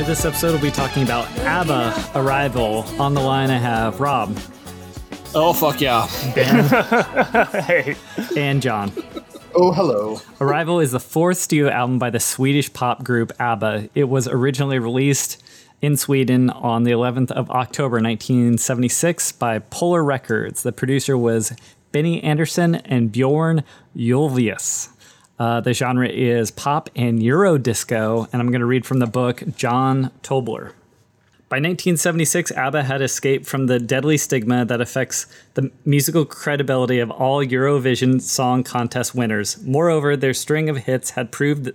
For this episode, we'll be talking about ABBA Arrival. On the line, I have Rob Oh fuck yeah! Hey, and John. Oh hello. Arrival is the fourth studio album by the Swedish pop group ABBA. It was originally released in Sweden on the 11th of October 1976 by Polar Records. The producer was Benny Andersson and Bjorn Ulvaeus. Uh, the genre is pop and Euro disco, and I'm going to read from the book John Tobler. By 1976, ABBA had escaped from the deadly stigma that affects the musical credibility of all Eurovision Song Contest winners. Moreover, their string of hits had proved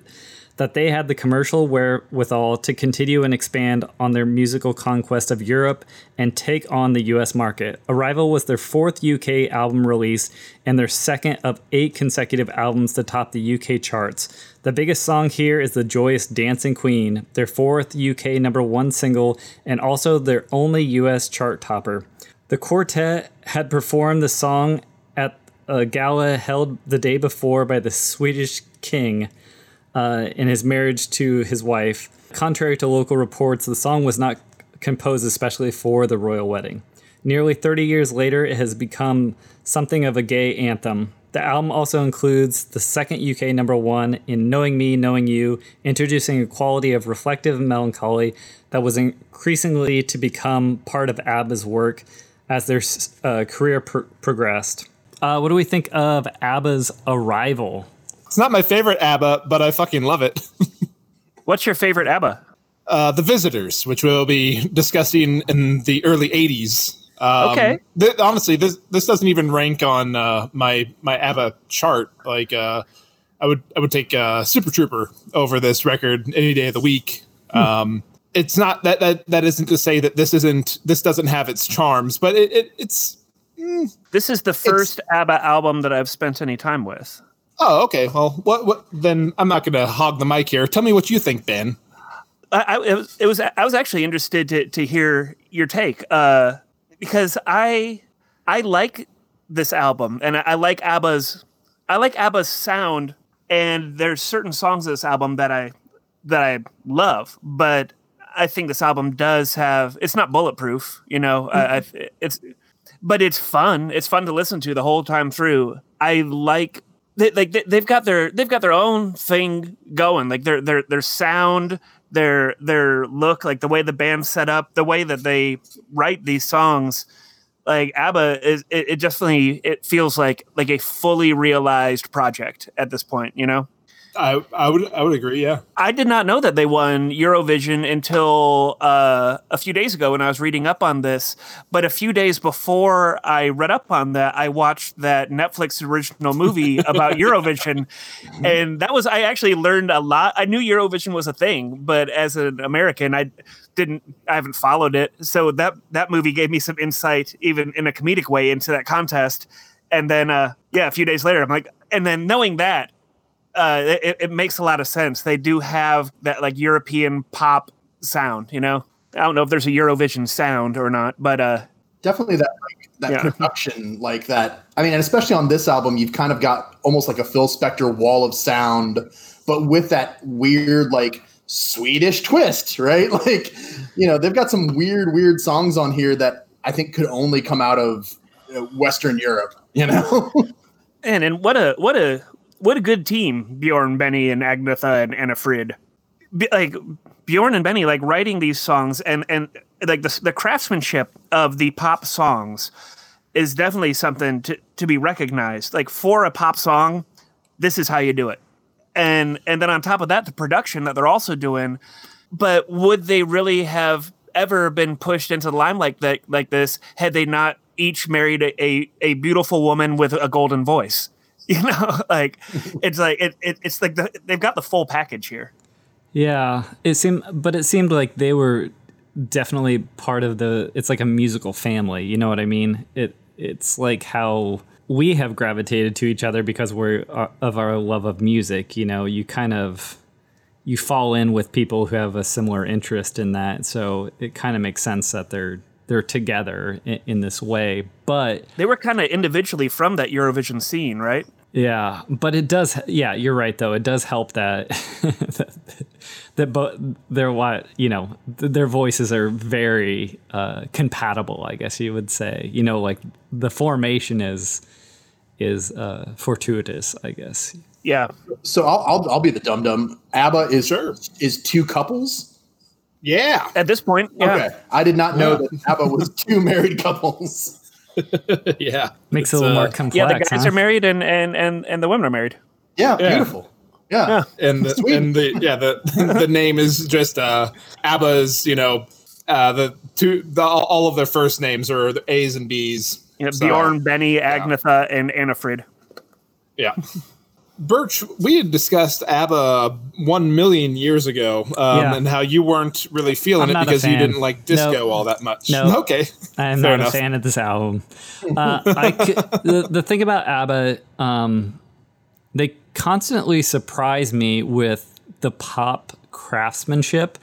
that- they had the commercial wherewithal to continue and expand on their musical conquest of Europe and take on the US market. Arrival was their fourth UK album release and their second of eight consecutive albums to top the UK charts. The biggest song here is the joyous Dancing Queen, their fourth UK number one single and also their only US chart topper. The quartet had performed the song at a gala held the day before by the Swedish king uh, in his marriage to his wife. Contrary to local reports, the song was not composed especially for the royal wedding. Nearly 30 years later, it has become something of a gay anthem. The album also includes the second UK number one in Knowing Me, Knowing You, introducing a quality of reflective melancholy that was increasingly to become part of ABBA's work as their uh, career pr- progressed. Uh, what do we think of ABBA's arrival? It's not my favorite ABBA, but I fucking love it. what's your favorite ABBA? Uh, the Visitors, which we'll be discussing in the early '80s. Um, Okay. th- honestly, this this doesn't even rank on uh, my my ABBA chart. Like, uh, I would I would take uh, Super Trooper over this record any day of the week. Um, it's not that that that isn't to say that this isn't this doesn't have its charms, but it, it it's This is the first ABBA album that I've spent any time with. Oh okay. Well, what what then? I'm not gonna hog the mic here. Tell me what you think, Ben. I, I, it, was, it was I was actually interested to to hear your take uh, because I I like this album and I, I like ABBA's I like ABBA's sound and there's certain songs of this album that I that I love, but I think this album does have it's not bulletproof, you know. I, I, it's but it's fun. It's fun to listen to the whole time through. I like they, like they, they've got their they've got their own thing going. Like their their their sound, their their look, like the way the band's set up, the way that they write these songs. Like ABBA is it, it definitely it feels like like a fully realized project at this point. You know. I I would I would agree. Yeah. I did not know that they won Eurovision until uh, a few days ago when I was reading up on this. But a few days before I read up on that, I watched that Netflix original movie about Eurovision. And that was, I actually learned a lot. I knew Eurovision was a thing, but as an American, I didn't, I haven't followed it. So that, that movie gave me some insight, even in a comedic way, into that contest. And then, uh, yeah, a few days later, I'm like, and then knowing that, uh, it, it makes a lot of sense. They do have that like European pop sound, you know. I don't know if there's a Eurovision sound or not, but uh, definitely that like that Yeah. production like that i mean and especially on this album you've kind of got almost like a phil spector wall of sound but with that weird like swedish twist right like you know they've got some weird weird songs on here that i think could only come out of uh, western europe you know and and what a what a what a good team Bjorn, Benny, and Agnetha and Anni-Frid. Be- like Bjorn and Benny, like writing these songs and and like the the craftsmanship of the pop songs is definitely something to to be recognized. Like for a pop song, this is how you do it. And and then on top of that, the production that they're also doing. But would they really have ever been pushed into the limelight that like this had they not each married a, a, a beautiful woman with a golden voice? You know, like it's like it, it it's like the, they've got the full package here. Yeah, it seemed, but it seemed like they were definitely part of the. It's like a musical family. You know what I mean? It it's like how we have gravitated to each other because we're uh, of our love of music. You know, you kind of you fall in with people who have a similar interest in that, so it kind of makes sense that they're they're together in, in this way. But They were kind of individually from that Eurovision scene, right? Yeah, but it does. Yeah, you're right. Though it does help that that both their what you know th- their voices are very uh, compatible. I guess you would say. You know, like the formation is is uh, fortuitous. I guess. Yeah. So I'll I'll, I'll be the dum dum. ABBA is Sure. is two couples. Yeah. At this point, yeah. Okay, I did not know Yeah. that ABBA was two married couples. yeah. Makes it a It's, little more uh, complex. Yeah, the guys huh? are married and, and, and, and the women are married. Yeah, Yeah. beautiful. Yeah. and the, Sweet. and the yeah the the name is just uh ABBA's you know uh the two the, all of their first names are the A's and B's. You know, So, Bjorn, Benny, Agnetha, and Anni-Frid. Yeah. Birch, we had discussed ABBA one million years ago, um, Yeah. and how you weren't really feeling I'm it because you didn't like disco No. all that much. No. Okay. I'm Fair not enough. a fan of this album. Uh, I c- the, the thing about ABBA, um, they constantly surprise me with the pop craftsmanship.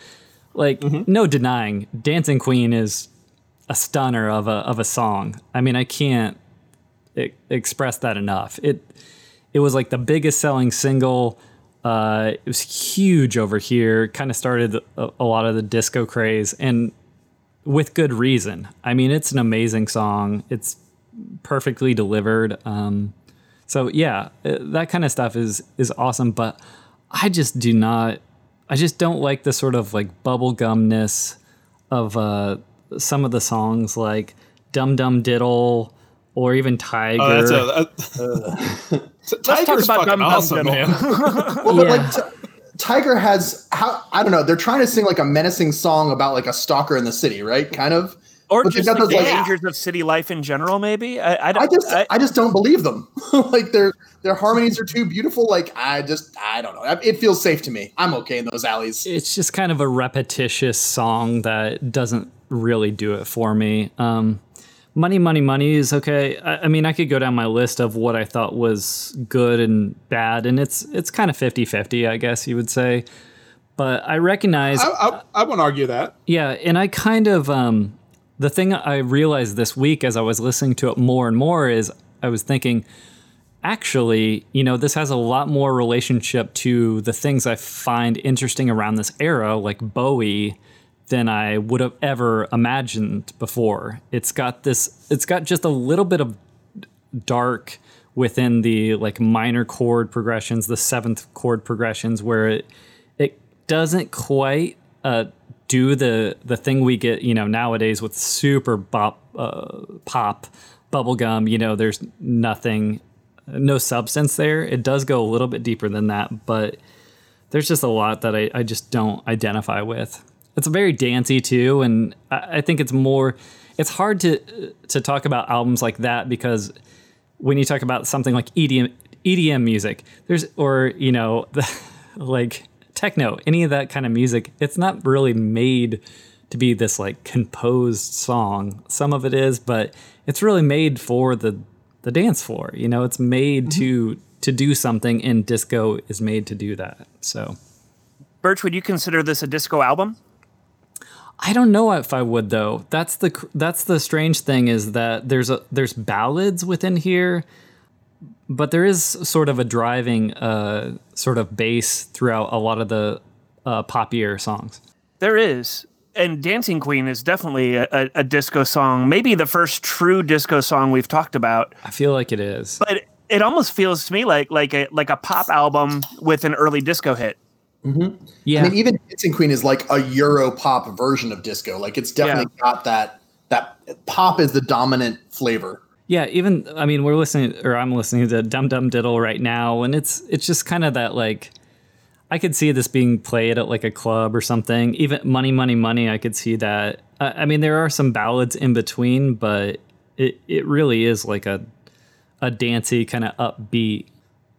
Like, Mm-hmm. no denying, Dancing Queen is a stunner of a, of a song. I mean, I can't e- express that enough. It it was like the biggest selling single. Uh, it was huge over here. Kind of started a, a lot of the disco craze, and with good reason. I mean, it's an amazing song. It's perfectly delivered. Um, so yeah, uh, that kind of stuff is is awesome. But I just do not. I just don't like the sort of like bubblegumness of uh, some of the songs, like "Dum Dum Diddle" or even "Tiger." Oh, that's a, that, Tiger's about fucking Dum Dum awesome, Diddle. man. Well, but Yeah. like Ti- Tiger has how I don't know. They're trying to sing like a menacing song about like a stalker in the city, right? Kind of. Or But they've just got like, those, the like- dangers of city life in general, maybe? I, I, I don't, just I, I, just don't believe them. like their their harmonies are too beautiful. Like I just I don't know. It feels safe to me. I'm okay in those alleys. it's just kind of a repetitious song that doesn't really do it for me. Um, money, money, money is okay. I, I mean, I could go down my list of what I thought was good and bad, and it's it's kind of 50-50, I guess you would say. But I recognize, I, I, I won't argue that. yeah, and I kind of um, the thing I realized this week as I was listening to it more and more is I was thinking, actually, you know, this has a lot more relationship to the things I find interesting around this era, like Bowie, than I would have ever imagined before. It's got this, it's got just a little bit of dark within the like minor chord progressions, the seventh chord progressions, where it it doesn't quite uh, do the the thing we get you know nowadays with super pop uh, pop bubblegum. You know, there's nothing, no substance there. It does go a little bit deeper than that, but there's just a lot that I, I just don't identify with. It's very dancey too, and I, I think it's more. It's hard to to talk about albums like that because when you talk about something like EDM EDM music, there's or you know the, like techno, any of that kind of music, it's not really made to be this like composed song. Some of it is, but it's really made for the the dance floor. You know, it's made mm-hmm. to to do something, and disco is made to do that. So. Birch, would you consider this a disco album? I don't know if I would though. That's the that's the strange thing is that there's a there's ballads within here, but there is sort of a driving uh, sort of bass throughout a lot of the uh, poppier songs. There is. And Dancing Queen is definitely a, a, a disco song, maybe the first true disco song we've talked about. I feel like it is. But it almost feels to me like like a like a pop album with an early disco hit. Yeah. I mean, even Dancing Queen is like a Euro pop version of disco. Like it's definitely got that that pop is the dominant flavor. Yeah, even I mean, we're listening, or I'm listening to Dum Dum Diddle right now, and it's it's just kind of that like, I could see this being played at like a club or something. Even Money, Money, Money, I could see that. Uh, I mean, there are some ballads in between, but it it really is like a a dancey kind of upbeat.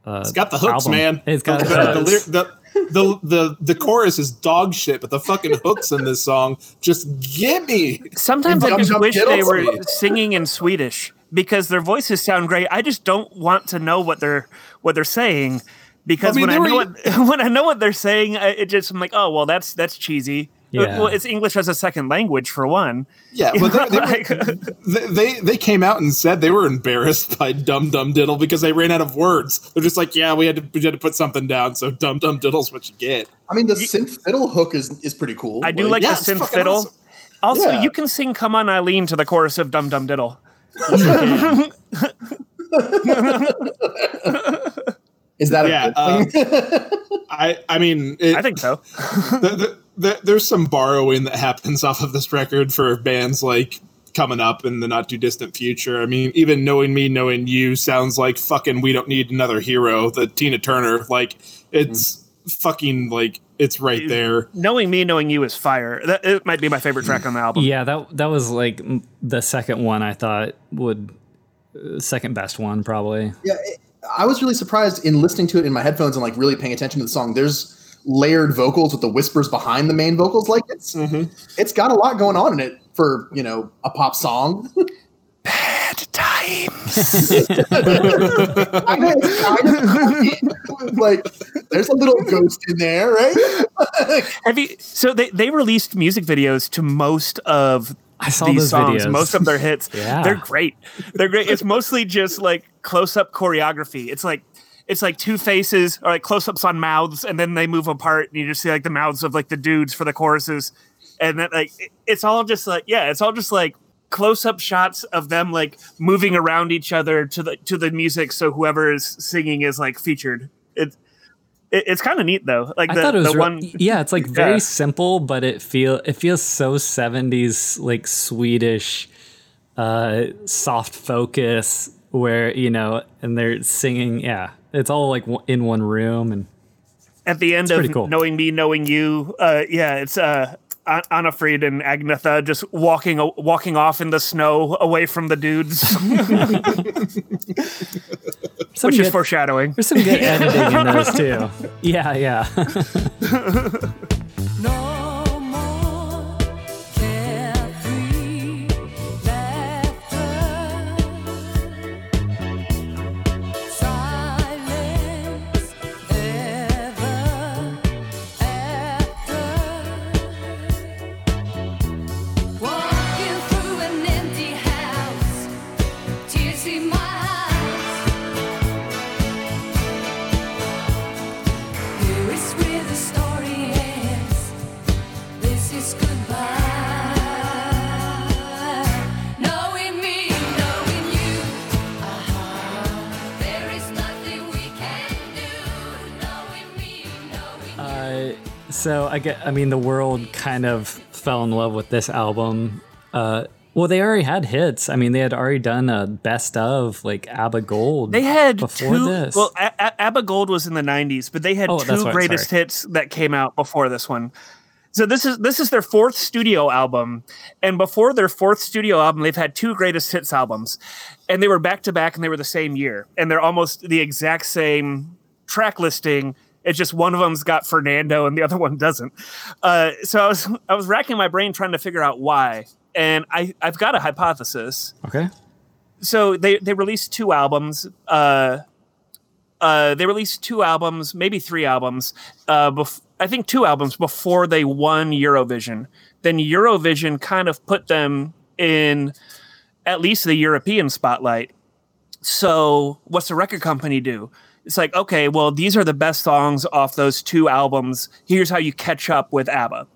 Uh, It's got the hooks, album. man. It's got the, the the, hooks. lyric- the, the, the, chorus is dog shit, but the fucking hooks in this song just get me. Sometimes I just wish they were Somebody. singing in Swedish because their voices sound great. I just don't want to know what they're what they're saying because I mean, when I know were- what when I know what they're saying, I, it just I'm like, oh well, that's that's cheesy. Yeah. Well, it's English as a second language for one. Yeah, but they, they, were, they, they they came out and said they were embarrassed by Dum Dum Diddle because they ran out of words. They're just like, yeah, we had to we had to put something down, so Dum Dum Diddle's what you get. I mean, the synth fiddle hook is is pretty cool. I do like yeah, the it's synth fiddle. awesome. Also, Yeah. you can sing "Come On Eileen" to the chorus of "Dum Dum Diddle." Is that a Yeah, good uh. I I mean, it, I think so. the, the, the, there's some borrowing that happens off of this record for bands like coming up in the not too distant future. I mean, even knowing me, knowing you sounds like fucking. We don't need another hero. The Tina Turner, like it's fucking like it's right there. Knowing me, knowing you is fire. That it might be my favorite track on the album. Yeah, that that was like the second one I thought would uh, second best one probably. yeah, it, I was really surprised in listening to it in my headphones and like really paying attention to the song. There's layered vocals with the whispers behind the main vocals. Like it's mm-hmm. it's got a lot going on in it for you know a pop song. Bad times. I know it's kind like there's a little ghost in there, right? Have you? So they they released music videos to most of I saw these those songs, videos. most of their hits. Yeah. They're great. They're great. It's mostly just like close up choreography. It's like it's like two faces or like close ups on mouths, and then they move apart, and you just see like the mouths of like the dudes for the choruses, and then like it- it's all just like yeah, it's all just like close up shots of them like moving around each other to the to the music, so whoever is singing is like featured. It, it it's kind of neat though. Like I thought it was the one. yeah, it's like very Yeah. simple, but it feel it feels so seventies like Swedish, uh, soft focus where you know, and they're singing. Yeah, it's all like in one room, and at the end of cool. knowing me, knowing you. Uh, yeah, it's uh, An- Anni-Frid and Agnetha just walking walking off in the snow away from the dudes, which is foreshadowing. There's some good editing in those too. Yeah, yeah. I get. I mean, the world kind of fell in love with this album. Uh, well, they already had hits. I mean, they had already done a best of like ABBA Gold. They had before two. this. Well, a- a- ABBA Gold was in the '90s, but they had Oh, two greatest hits that came out before this one. So this is this is their fourth studio album, and before their fourth studio album, they've had two greatest hits albums, and they were back to back, and they were the same year, and they're almost the exact same track listing. It's just one of them's got Fernando and the other one doesn't. Uh, so I was I was racking my brain trying to figure out why, and I I've got a hypothesis okay. so they they released two albums. Uh, uh, they released two albums, maybe three albums. Uh, bef- I think two albums before they won Eurovision. Then Eurovision kind of put them in at least the European spotlight. So what's the record company do? It's like, okay, well, these are the best songs off those two albums. Here's how you catch up with ABBA.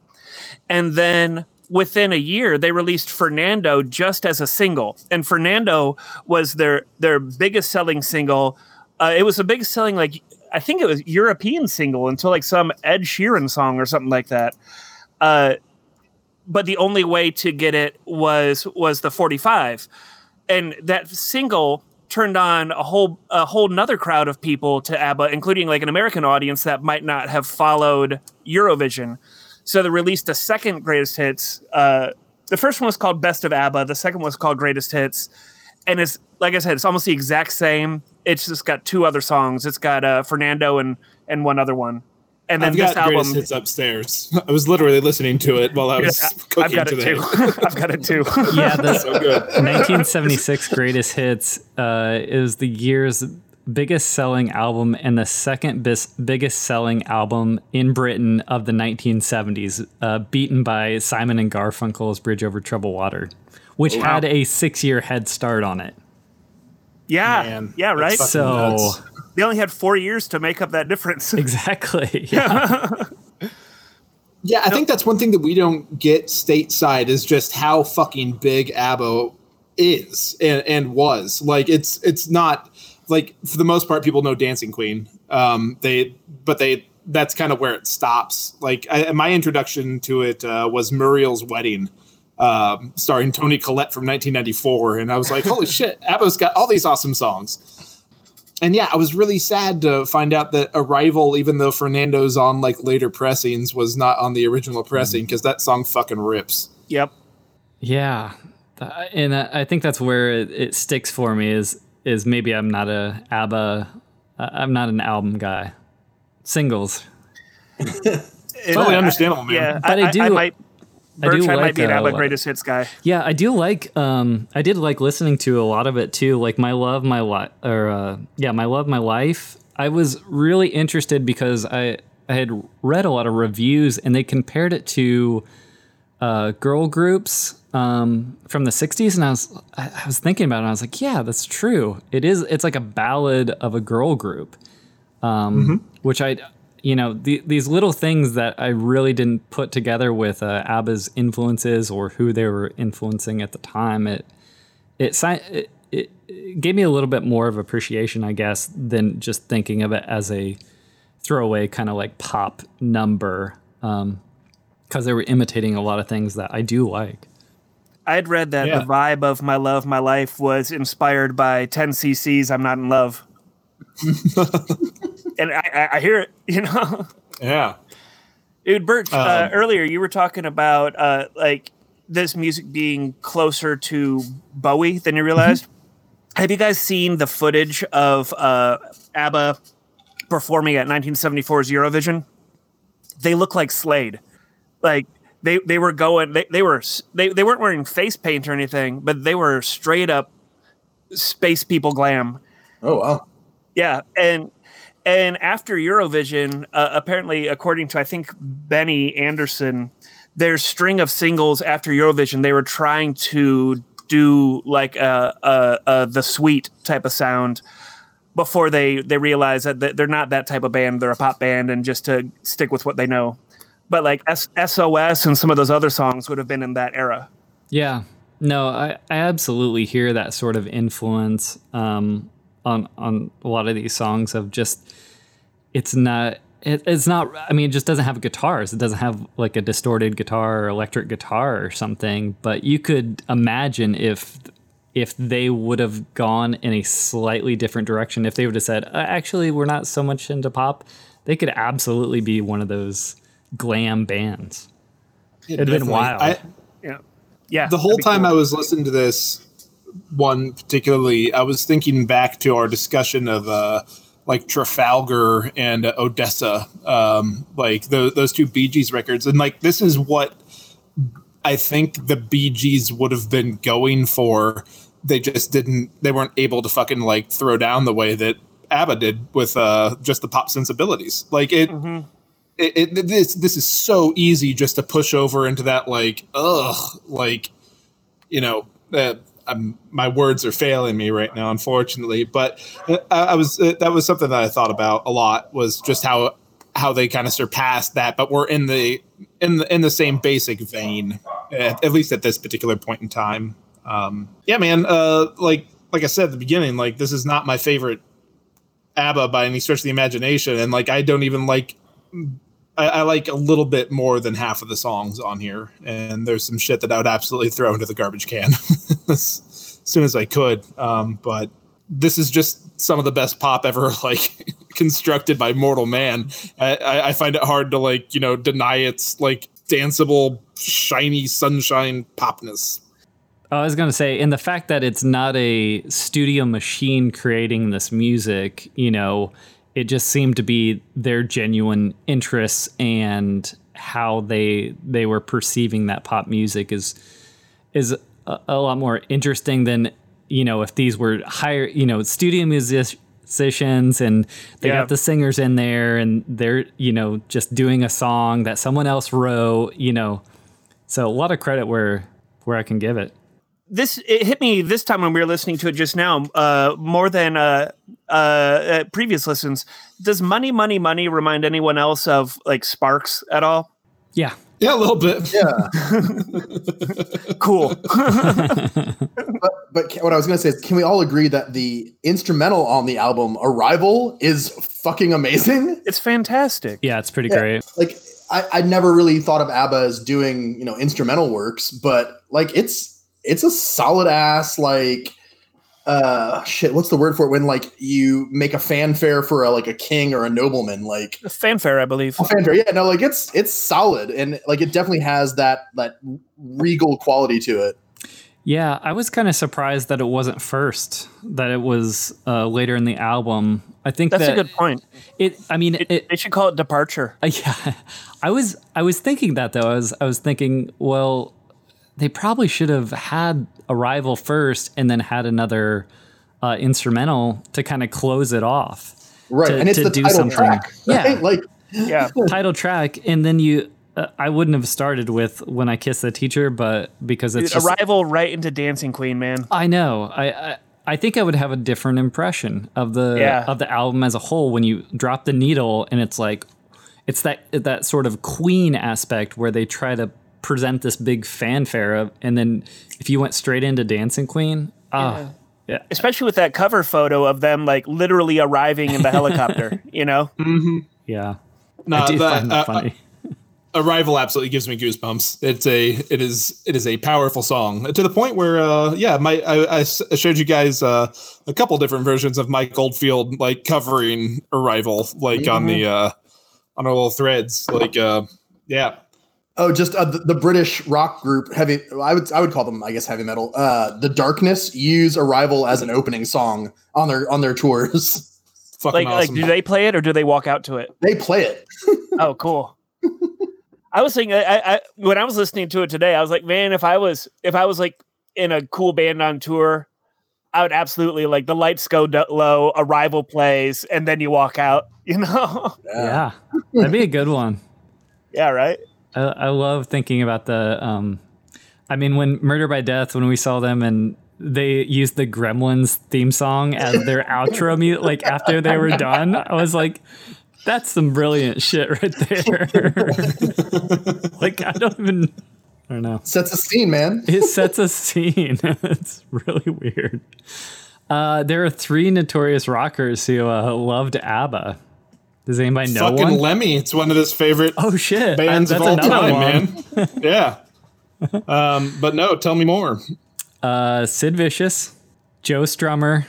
And then within a year they released Fernando just as a single, and Fernando was their their biggest selling single. Uh, it was the biggest selling like I think it was European single until like some Ed Sheeran song or something like that. Uh, but the only way to get it was was the 45 and that single turned on a whole a whole nother crowd of people to ABBA, including like an American audience that might not have followed Eurovision. So they released a second greatest hits. Uh, the first one was called Best of ABBA. The second one was called Greatest Hits, and it's like I said, it's almost the exact same. It's just got two other songs. It's got uh, Fernando and and one other one. And then I've this got greatest album, hits upstairs. I was literally listening to it while I was I've cooking got it today. too. I've got it too. Yeah, the so good. 1976 greatest hits uh, is the year's biggest selling album and the second bis- biggest selling album in Britain of the 1970s, uh, beaten by Simon and Garfunkel's Bridge Over Troubled Water, which Wow. had a six-year head start on it. yeah, Man, yeah, right. So nuts. They only had four years to make up that difference. exactly, yeah. Yeah, I think that's one thing that we don't get stateside is just how fucking big ABBA is and, and was. Like it's it's not like for the most part people know Dancing Queen. Um they but they that's kind of where it stops. Like I, my introduction to it uh, was Muriel's Wedding. Um, starring Toni Collette from 1994, and I was like, "Holy shit, ABBA's got all these awesome songs." And yeah, I was really sad to find out that Arrival, even though Fernando's on like later pressings, was not on the original pressing because that song fucking rips. yep. Yeah, and I I think that's where it, it sticks for me is is maybe I'm not a ABBA, uh, I'm not an album guy. Singles, Totally understandable, man. Yeah, But I do- I might. I do I, might like, be an ABBA greatest hits guy. yeah, I do like. Um, I did like listening to a lot of it too. Like my love, my life, or uh, yeah, my love, my life. I was really interested because I I had read a lot of reviews and they compared it to uh, girl groups um, from the 60s and I was I I was thinking about it and I was like yeah that's true it is it's like a ballad of a girl group um, which I you know the, these little things that I really didn't put together with uh, ABBA's influences or who they were influencing at the time it it, it it it gave me a little bit more of appreciation I guess than just thinking of it as a throwaway kind of like pop number because they were imitating a lot of things that I do like. I had read that Yeah. the vibe of my love, my life was inspired by 10cc's I'm Not in Love. and I, I, hear it, you know. Yeah. Dude, Birch, uh, Um, earlier you were talking about uh, like this music being closer to Bowie than you realized. Have you guys seen the footage of uh, ABBA performing at 1974's Eurovision? They look like Slade. Like they they were going they, they were they, they weren't wearing face paint or anything, but they were straight up space people glam. Oh wow. Yeah, and and after Eurovision, uh, apparently, according to I think Benny Andersson, their string of singles after Eurovision, they were trying to do like a, a, a the sweet type of sound before they they realize that they're not that type of band; they're a pop band, and just to stick with what they know. But like S- SOS and some of those other songs would have been in that era. Yeah, no, I, I absolutely hear that sort of influence um, on on a lot of these songs of just it's not it, it's not I mean it just doesn't have guitars it doesn't have like a distorted guitar or electric guitar or something but you could imagine if if they would have gone in a slightly different direction if they would have said uh, actually we're not so much into pop they could absolutely be one of those glam bands it'd been wild I, Yeah, yeah. the whole time cool. I was listening to this one particularly, I was thinking back to our discussion of uh, like Trafalgar and uh, Odessa, um, like those those two Bee Gees records, and like this is what I think the Bee Gees would have been going for. They just didn't. They weren't able to fucking like throw down the way that ABBA did with uh, just the pop sensibilities. Like it. It, it, this this is so easy just to push over into that like ugh like you know uh, I'm, my words are failing me right now unfortunately but uh, I, I was uh, that was something that I thought about a lot was just how how they kind of surpassed that, but we're in the in the in the same basic vein, at, at least at this particular point in time. Um, yeah, man. Uh, like like I said at the beginning, like this is not my favorite ABBA by any stretch of the imagination, and like I don't even like. I, I like a little bit more than half of the songs on here, and there's some shit that I would absolutely throw into the garbage can as soon as I could. Um, but this is just some of the best pop ever like constructed by mortal man I, I, find it hard to like you know deny its like danceable shiny sunshine popness I was going to say, in the fact that it's not a studio machine creating this music, you know, it just seemed to be their genuine interests and how they they were perceiving that pop music is is a, a lot more interesting than you know if these were higher you know studio musicians and they Yeah. got the singers in there and they're you know just doing a song that someone else wrote you know so a lot of credit where where I can give it. this it hit me this time when we were listening to it just now uh more than uh uh, uh previous listens does money money money remind anyone else of like sparks at all Yeah, yeah a little bit Yeah. cool but what I was going to say is, can we all agree that the instrumental on the album "Arrival" is fucking amazing? it's fantastic yeah, it's pretty Yeah. great. Like, I, I never really thought of ABBA as doing you know instrumental works, but like it's it's a solid ass like uh shit. What's the word for it when like you make a fanfare for a like a king or a nobleman like a fanfare i believe a fanfare? Yeah, no, like it's it's solid and like it definitely has that that regal quality to it. Yeah, I was kind of surprised that it wasn't first, that it was uh, later in the album. I think that's that a good point it. I mean, it, it, they should call it departure Uh, yeah, I was I was thinking that though. I was I was thinking, well, they probably should have had Arrival first and then had another uh, instrumental to kind of close it off. Right, To- and it's to the do title something. track. Yeah. Right? Like yeah Title track, and then you. Uh, I wouldn't have started with "When I Kiss the Teacher," but because it's Dude, just, arrival right into dancing queen man I know. I, I I think I would have a different impression of the Yeah. of the album as a whole when you drop the needle and it's like it's that that sort of Queen aspect where they try to present this big fanfare of, and then if you went straight into Dancing Queen, ah, yeah. especially with that cover photo of them like literally arriving in the helicopter you know yeah. no, I do that- find that uh, funny. Arrival absolutely gives me goosebumps. It's a it is it is a powerful song to the point where uh yeah my I, I s- I showed you guys uh a couple different versions of Mike Oldfield like covering Arrival like on the uh on our little threads like uh yeah Oh, just uh, the, the British rock group heavy. I would I would call them, I guess, heavy metal. Uh, the Darkness use "Arrival" as an opening song on their on their tours. fucking like awesome. like do they play it or do they walk out to it They play it. Oh, cool. I was thinking, I, I when I was listening to it today, I was like, man, if I was if I was like in a cool band on tour, I would absolutely like the lights go d- low, arrival plays, and then you walk out. You know? Yeah, that'd be a good one. yeah, right. I, I love thinking about the. Um, I mean, when Murder by Death, when we saw them and they used the Gremlins theme song as their outro music, like after they were done, I was like, "That's some brilliant shit right there." like I don't even. I don't know. Sets a scene, man. It sets a scene. it's really weird. Uh, there are three notorious rockers who uh, loved ABBA. Does anybody know fucking one? Lemmy. It's one of his favorite oh shit! bands I- of all time, one. man. yeah. Um, but no, tell me more. uh, Sid Vicious, Joe Strummer,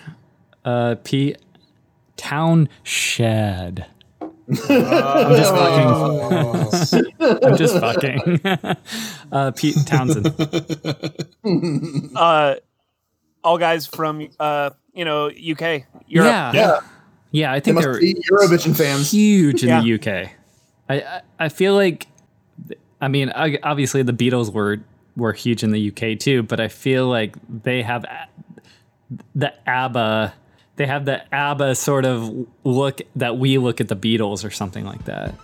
uh, Pete Townshend. I'm just fucking. I'm just fucking. uh, Pete Townshend. Uh, all guys from uh, you know, UK, Europe. Yeah. Yeah, Yeah, I they think must they're be Eurovision fans. huge in Yeah. the UK. I, I I feel like, I mean, obviously the Beatles were were huge in the UK too, but I feel like they have the ABBA. They have the ABBA sort of look that we look at the Beatles or something like that.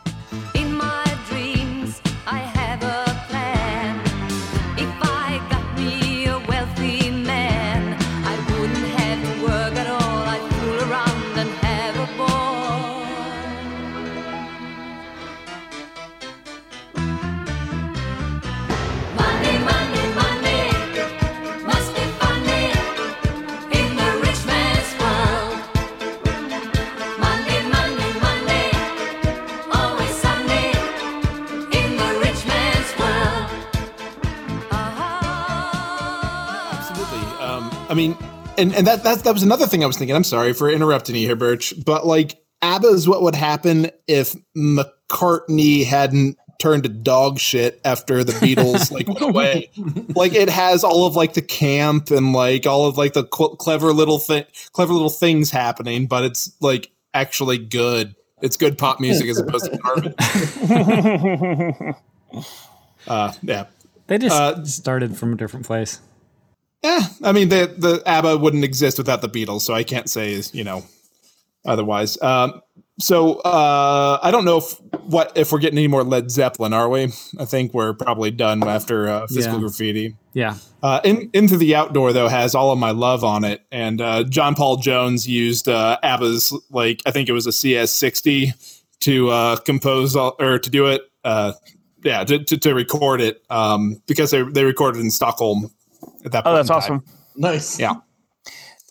I mean, and and that that that was another thing I was thinking. I'm sorry for interrupting you here, Birch, but like ABBA is what would happen if McCartney hadn't turned to dog shit after the Beatles like went away. Like it has all of like the camp and like all of like the cl- clever little thing, clever little things happening, but it's like actually good. It's good pop music as opposed to garbage. uh, yeah. They just Uh, started from a different place. Yeah, I mean the the ABBA wouldn't exist without the Beatles, so I can't say you know otherwise. Um, so uh, I don't know if what if we're getting any more Led Zeppelin, are we? I think we're probably done after uh, Physical Yeah. Graffiti. Yeah. Uh, in, Into the Outdoor though has all of my love on it, and uh, John Paul Jones used uh, ABBA's like I think it was a CS60 to uh, compose all, or to do it. Uh, yeah, to, to, to record it um, because they they recorded in Stockholm at that. Oh, that's in time. awesome. Nice. Yeah.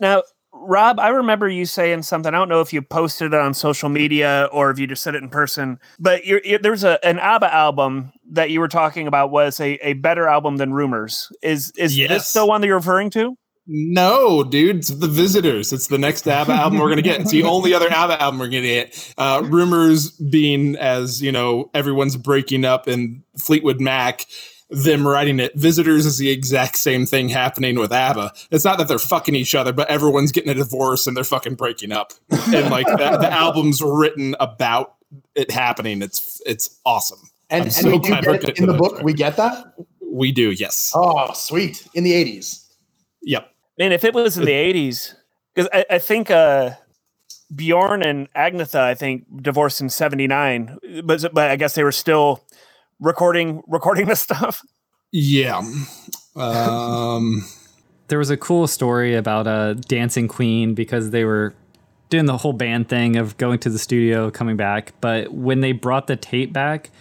Now, Rob, I remember you saying something. I don't know if you posted it on social media or if you just said it in person, but you're, you there's a an ABBA album that you were talking about was a, a better album than Rumors. Is is Yes. this the one that you're referring to? No, dude, it's the Visitors. It's the next ABBA album we're gonna get. It's the only other ABBA album we're gonna get. Uh, rumors being as you know, everyone's breaking up in Fleetwood Mac. Them writing it. Visitors is the exact same thing happening with ABBA. It's not that they're fucking each other, but everyone's getting a divorce and they're fucking breaking up. And like the, the album's written about it happening. It's it's awesome. And, and so we do get it in the book. that. We get that. We do, yes. Oh, sweet! In the '80s. Yep. Man, if it was in the '80s, because I, I think uh, Bjorn and Agnetha, I think, divorced in '79, but but I guess they were still recording recording this stuff. Yeah. Um There was a cool story about a dancing queen because they were doing the whole band thing of going to the studio, coming back. But when they brought the tape back,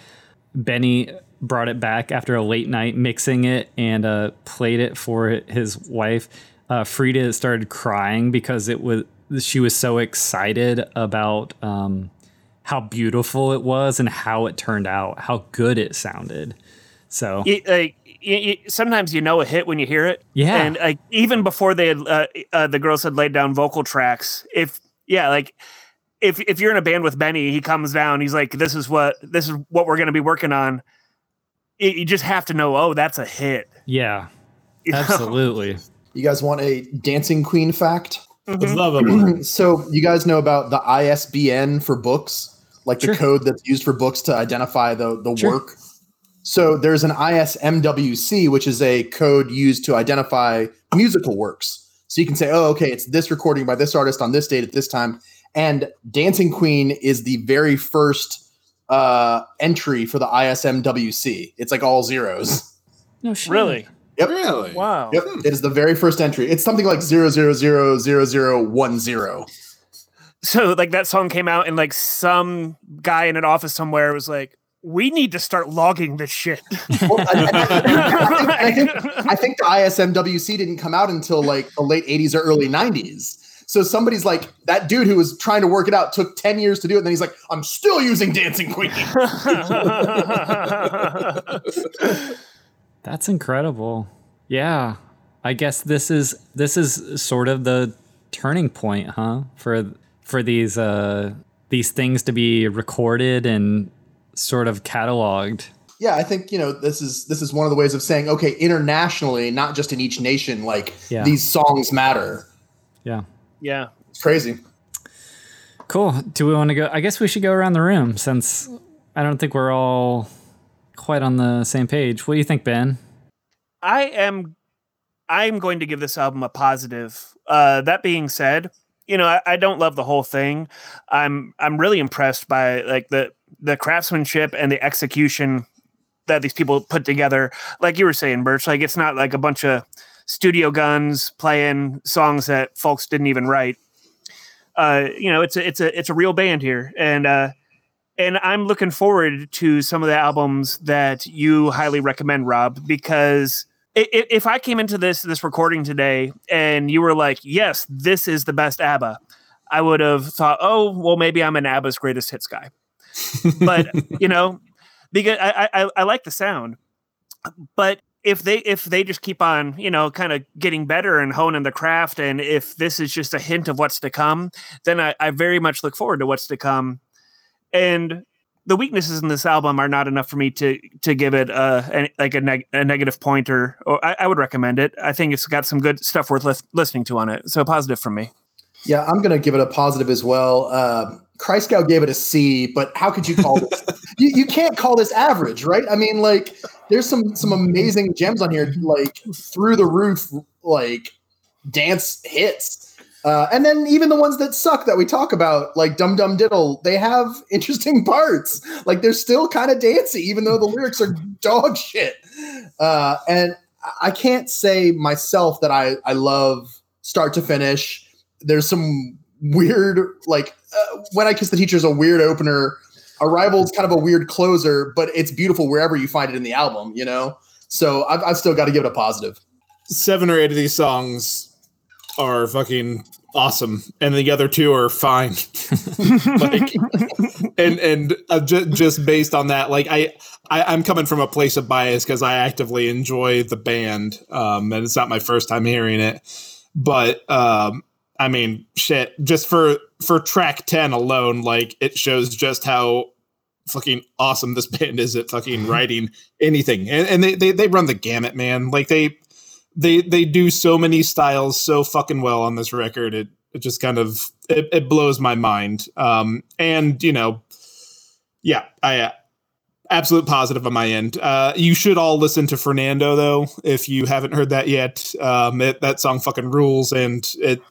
Benny brought it back after a late night, mixing it and uh, played it for his wife. Uh, Frida started crying because it was she was so excited about um, how beautiful it was and how it turned out, how good it sounded. So it, like y y sometimes you know a hit when you hear it. Yeah. and like even before they had uh, uh, the girls had laid down vocal tracks. If yeah, like if if you're in a band with Benny, he comes down. He's like, "This is what this is what we're going to be working on." Y- you just have to know. Oh, that's a hit. yeah, You know? absolutely. You guys want a Dancing Queen fact? Mm-hmm. love it. So you guys know about the ISBN for books, like the code that's used for books to identify the the Sure. work. So there's an ISMWC, which is a code used to identify musical works. So you can say, oh, okay, it's this recording by this artist on this date at this time. And Dancing Queen is the very first uh, entry for the ISMWC. It's like all zeros. No shit. Really? Yep. Really? Wow. Yep. Hmm. It is the very first entry. It's something like zero zero zero zero zero one zero. So like that song came out, and like some guy in an office somewhere was like, "We need to start logging this shit." Well, I, I- I think, I, think, I think the ISMWC didn't come out until like the late 80s or early 90s. So somebody's like, that dude who was trying to work it out took 10 years to do it. And then he's like, I'm still using Dancing Queen. That's incredible. Yeah. I guess this is this is sort of the turning point, huh? For for these uh these things to be recorded and sort of cataloged. yeah, I think, you know, this is this is one of the ways of saying, okay, internationally, not just in each nation, like Yeah. these songs matter. Yeah. yeah. It's crazy. Cool. Do we want to go? I guess we should go around the room since I don't think we're all quite on the same page. What do you think, Ben? I am I'm going to give this album a positive. Uh, that being said, you know, I, I don't love the whole thing. I'm I'm really impressed by like the the craftsmanship and the execution that these people put together. Like you were saying, Birch, like it's not like a bunch of studio guns playing songs that folks didn't even write. Uh, you know, it's a it's a it's a real band here, and uh, and I'm looking forward to some of the albums that you highly recommend, Rob, because if I came into this this recording today and you were like, "Yes, this is the best ABBA," I would have thought, "Oh, well, maybe I'm an ABBA's greatest hits guy." But you know, because I, I I like the sound, but if they if they just keep on you know kind of getting better and honing the craft and if this is just a hint of what's to come then i, I very much look forward to what's to come and the weaknesses in this album are not enough for me to to give it a, a like a, neg- a negative point or, or I, I would recommend it i think it's got some good stuff worth lis- listening to on it so positive from me Yeah, I'm gonna give it a positive as well. Uh, Christgau gave it a C, but how could you call this? you, you can't call this average, right? I mean, like, there's some some amazing gems on here, like through the roof, like dance hits, uh, and then even the ones that suck that we talk about, like Dum Dum Diddle, they have interesting parts. Like they're still kind of dancey, even though the lyrics are dog shit. Uh, and I can't say myself that I I love start to finish there's some weird like uh, when i kiss the teacher is a weird opener arrival's kind of a weird closer but it's beautiful wherever you find it in the album you know so i've, I've still got to give it a positive seven or eight of these songs are fucking awesome, and the other two are fine. like, and and uh, ju- just based on that, like I, I I'm coming from a place of bias because I actively enjoy the band, um, and it's not my first time hearing it, but um, I mean, shit, just for for track ten alone, like it shows just how fucking awesome this band is at fucking writing anything, and, and they, they they run the gamut, man. Like they they they do so many styles so fucking well on this record. It it just kind of it, it blows my mind. Um, and you know, yeah, I uh, absolute positive on my end. Uh, you should all listen to Fernando though if you haven't heard that yet. Um, it, that song fucking rules, and it.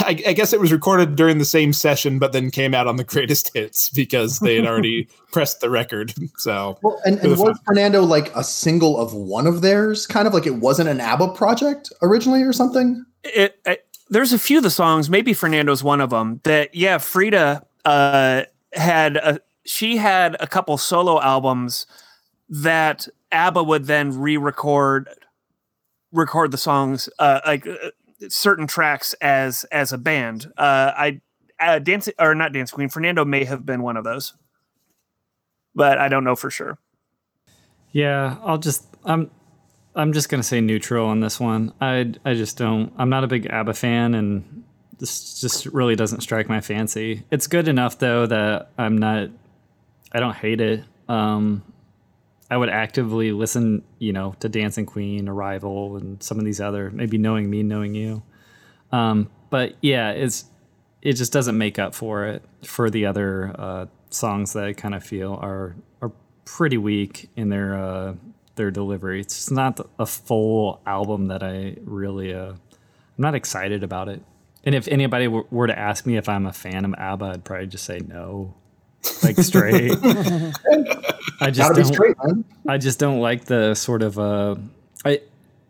I, I guess it was recorded during the same session, but then came out on the greatest hits because they had already pressed the record. So well and, and was was fun. fernando like a single of one of theirs kind of like it wasn't an abba project originally or something it, it there's a few of the songs maybe fernando's one of them that yeah frida uh had a she had a couple solo albums that abba would then re-record record the songs uh like uh, certain tracks as as a band uh i uh, dance or not dance queen fernando may have been one of those but i don't know for sure Yeah, I'll just I'm I'm just gonna say neutral on this one. I I just don't. I'm not a big ABBA fan, and this just really doesn't strike my fancy. It's good enough though that I'm not. I don't hate it. Um, I would actively listen, you know, to Dancing Queen, Arrival, and some of these other maybe Knowing Me, Knowing You. Um, but yeah, it's it just doesn't make up for it for the other uh, songs that I kind of feel are are pretty weak in their uh, their delivery. It's just not a full album that I really uh, I'm not excited about it. And if anybody were to ask me if I'm a fan of ABBA, I'd probably just say no, like straight. I just don't. straight man I just don't like the sort of uh, I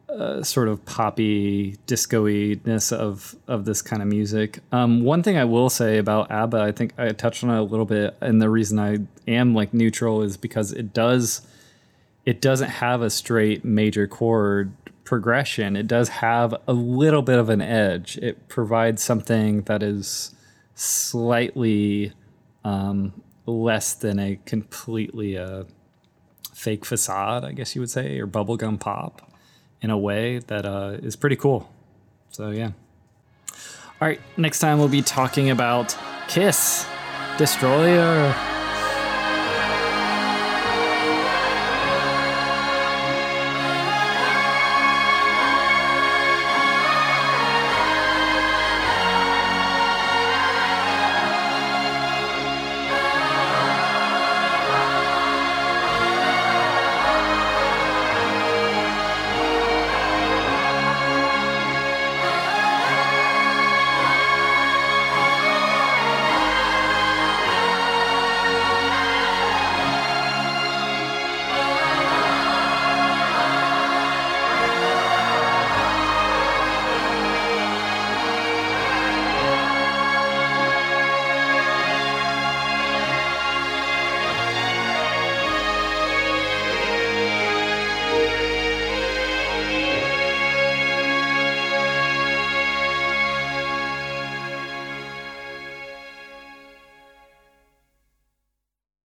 uh, sort of poppy disco-y ness of of this kind of music. Um, one thing I will say about ABBA, I think I touched on it a little bit, and the reason I am like neutral is because it does it doesn't have a straight major chord progression. It does have a little bit of an edge. It provides something that is slightly um, less than a completely uh, fake facade, I guess you would say, or bubblegum pop in a way that uh, is pretty cool. So, yeah. All right, next time we'll be talking about Kiss Destroyer.